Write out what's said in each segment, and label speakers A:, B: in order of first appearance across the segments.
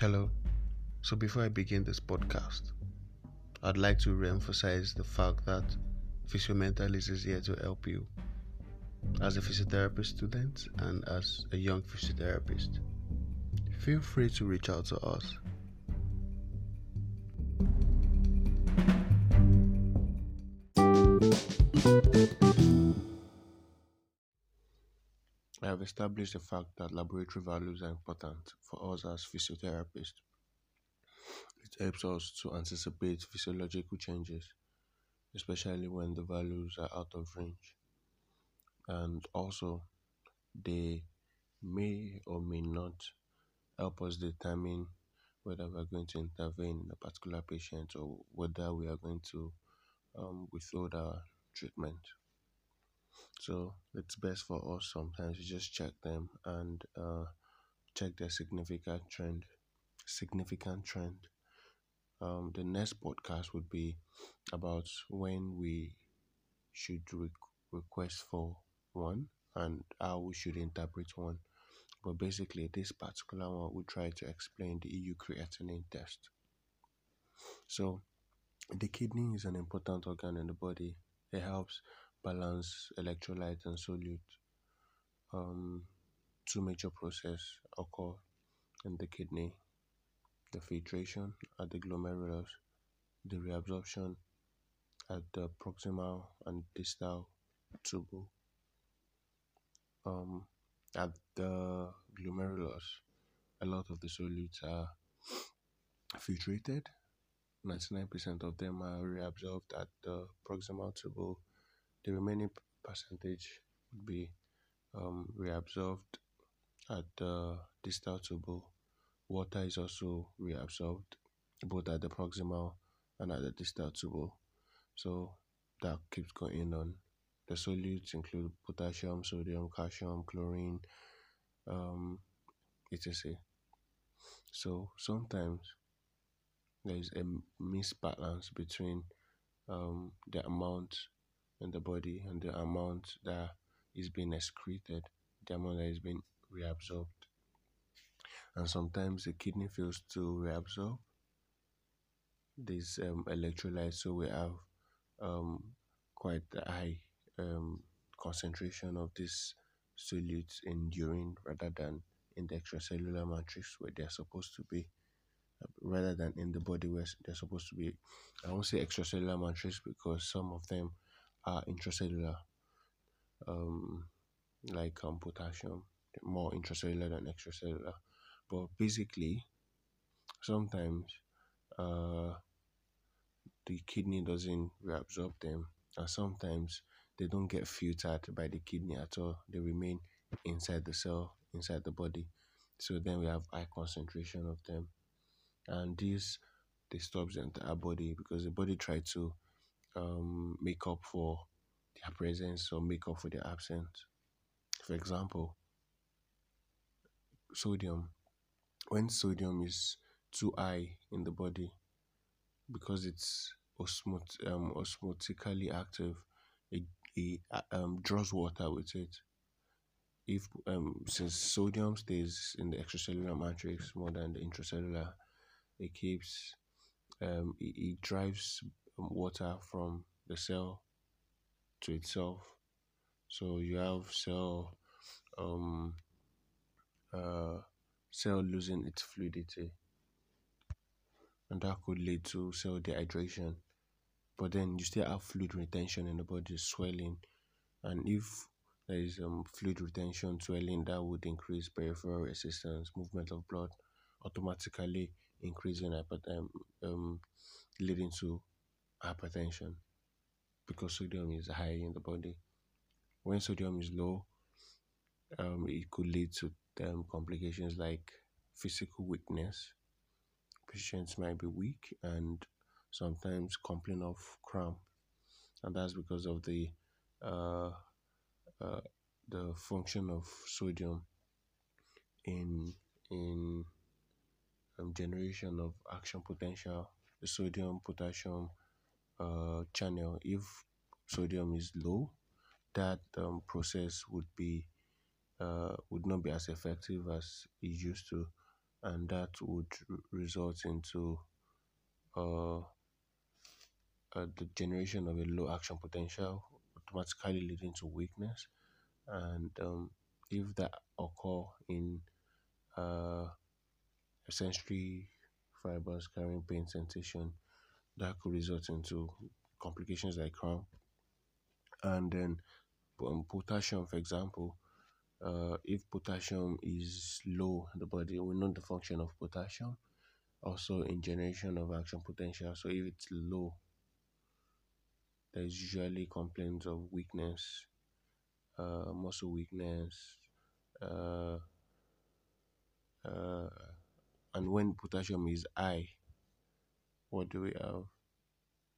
A: Hello. So before I begin this podcast, I'd like to re-emphasize the fact that Physiomentalist is here to help you as a physiotherapy student and as a young physiotherapist. Feel free to reach out to us. I have established the fact that laboratory values are important for us as physiotherapists. It helps us to anticipate physiological changes, especially when the values are out of range. And also, they may or may not help us determine whether we are going to intervene in a particular patient or whether we are going to um, withhold our treatment. So it's best for us sometimes to just check them and uh, check their significant trend. Significant trend. Um, the next podcast would be about when we should re- request for one and how we should interpret one. But basically, this particular one will try to explain the EU creatinine test. So, the kidney is an important organ in the body. It helps balance electrolyte and solute. Um, two major processes occur in the kidney the filtration at the glomerulus, the reabsorption at the proximal and distal tubule. Um, at the glomerulus, a lot of the solutes are filtrated. 99% of them are reabsorbed at the proximal tubule the remaining percentage would be um, reabsorbed at the distal tubule. Water is also reabsorbed both at the proximal and at the distal tubule. So that keeps going on. The solutes include potassium, sodium, calcium, chlorine, um, etc. So sometimes there is a misbalance between um, the amount in the body and the amount that is being excreted, the amount that is being reabsorbed. And sometimes the kidney fails to reabsorb these um, electrolytes, so we have um, quite a high um, concentration of these solutes in urine rather than in the extracellular matrix where they're supposed to be rather than in the body where they're supposed to be. I won't say extracellular matrix because some of them are intracellular, um, like um, potassium, more intracellular than extracellular. But basically, sometimes uh, the kidney doesn't reabsorb them, and sometimes they don't get filtered by the kidney at all. They remain inside the cell, inside the body. So then we have high concentration of them, and this disturbs the entire body because the body tries to um, make up for their presence or make up for their absence. For example, sodium. When sodium is too high in the body, because it's osmot- um, osmotically active, it, it um, draws water with it. If um, since sodium stays in the extracellular matrix more than the intracellular, it keeps um, it, it drives water from the cell to itself. So you have cell um uh cell losing its fluidity and that could lead to cell dehydration. But then you still have fluid retention in the body, swelling, and if there is um, fluid retention, swelling, that would increase peripheral resistance, movement of blood, automatically increasing hypertension, um, leading to hypertension because sodium is high in the body. When sodium is low, um, it could lead to um, complications like physical weakness. Patients might be weak and sometimes complain of cramp, and that's because of the uh, uh, the function of sodium in in um, generation of action potential. The sodium potassium uh, channel, if sodium is low, that um, process would be uh, would not be as effective as it used to. and that would result into uh, uh, the generation of a low action potential, automatically leading to weakness. And um, if that occur in uh, sensory fibers carrying pain sensation, that could result into complications like cramp. And then um, potassium, for example, uh, if potassium is low in the body, we know the function of potassium. Also, in generation of action potential. So, if it's low, there's usually complaints of weakness, uh, muscle weakness, uh, uh, and when potassium is high, what do we have?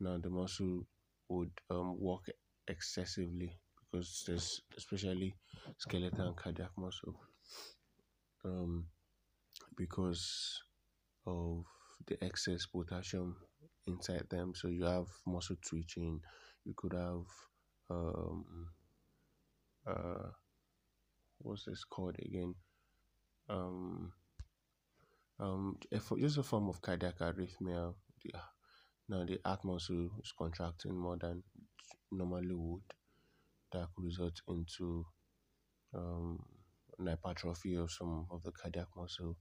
A: Now the muscle would um, work excessively because there's especially skeletal and cardiac muscle um, because of the excess potassium inside them. So you have muscle twitching. You could have um, uh, what's this called again? Um, um, just a form of cardiac arrhythmia. Yeah. Now the heart muscle is contracting more than normally would. That could result into um, an hypertrophy of some of the cardiac muscle.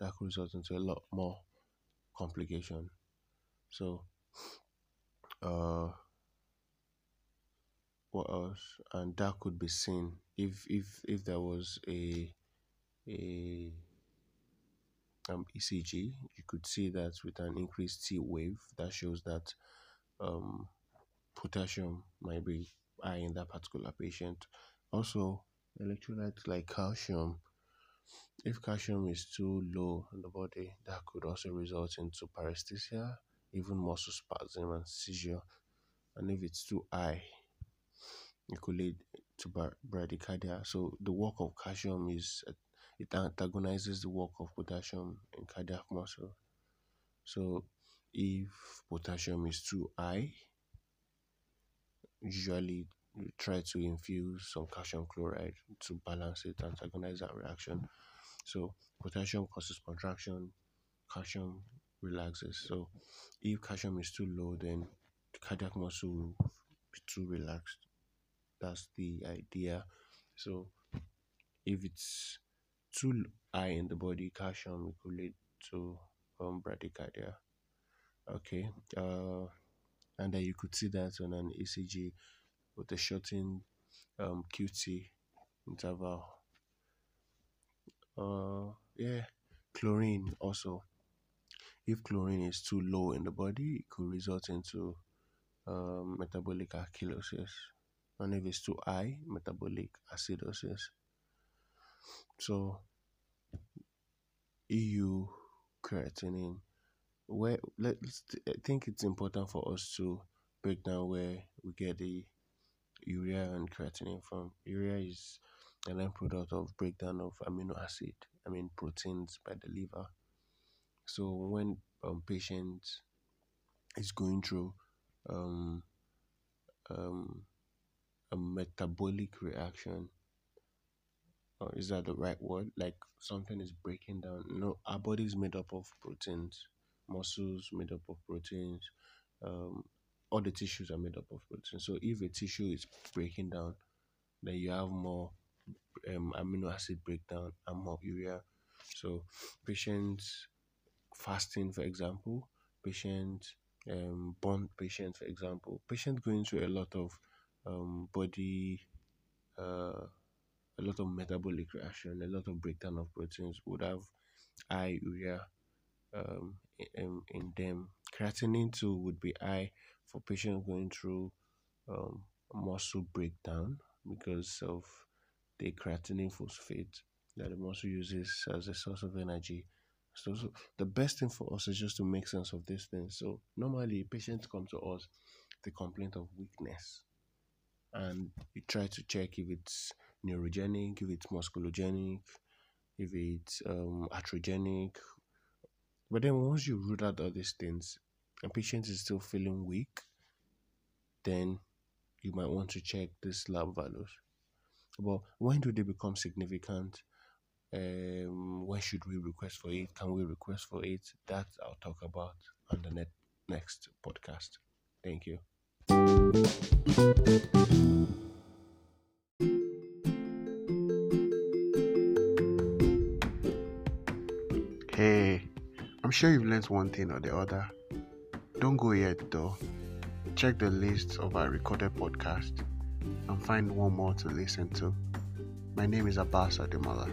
A: That could result into a lot more complication. So, uh, what else? And that could be seen if if if there was a a um, ECG, you could see that with an increased T wave, that shows that um, potassium might be high in that particular patient. Also, electrolytes like calcium, if calcium is too low in the body, that could also result into paresthesia, even muscle spasm and seizure. And if it's too high, it could lead to bradycardia. So the work of calcium is it antagonizes the work of potassium in cardiac muscle. So if potassium is too high, usually you try to infuse some calcium chloride to balance it, antagonize that reaction. So potassium causes contraction, calcium relaxes. So if calcium is too low, then the cardiac muscle will be too relaxed. That's the idea. So if it's too high in the body, calcium could lead to um, bradycardia. Okay, uh, and then you could see that on an ECG with a shortened um, QT interval. Uh, yeah, chlorine also. If chlorine is too low in the body, it could result into um, metabolic alkalosis, and if it's too high, metabolic acidosis. So EU creatinine, where let's I think it's important for us to break down where we get the urea and creatinine from. Urea is an end product of breakdown of amino acid, I mean proteins by the liver. So when um, patient is going through um, um, a metabolic reaction, or is that the right word? Like something is breaking down. no, our body is made up of proteins, muscles made up of proteins, um, all the tissues are made up of proteins. So if a tissue is breaking down, then you have more um, amino acid breakdown and more urea. So patients fasting, for example, patients um, born patients, for example, patients going through a lot of um, body uh, a lot of metabolic reaction, a lot of breakdown of proteins would have high urea um, in, in them. Creatinine too would be high for patients going through um, muscle breakdown because of the creatinine phosphate that the muscle uses as a source of energy. So, so the best thing for us is just to make sense of these things. So normally patients come to us the complaint of weakness and we try to check if it's neurogenic, if it's musculogenic, if it's um. But then once you root out all these things, and patient is still feeling weak, then you might want to check these lab values. But when do they become significant? um, when should we request for it? Can we request for it? That I'll talk about on the net, next podcast. Thank you.
B: Sure you've learned one thing or the other. Don't go yet though. Check the list of our recorded podcast and find one more to listen to. My name is Abbas Ademola.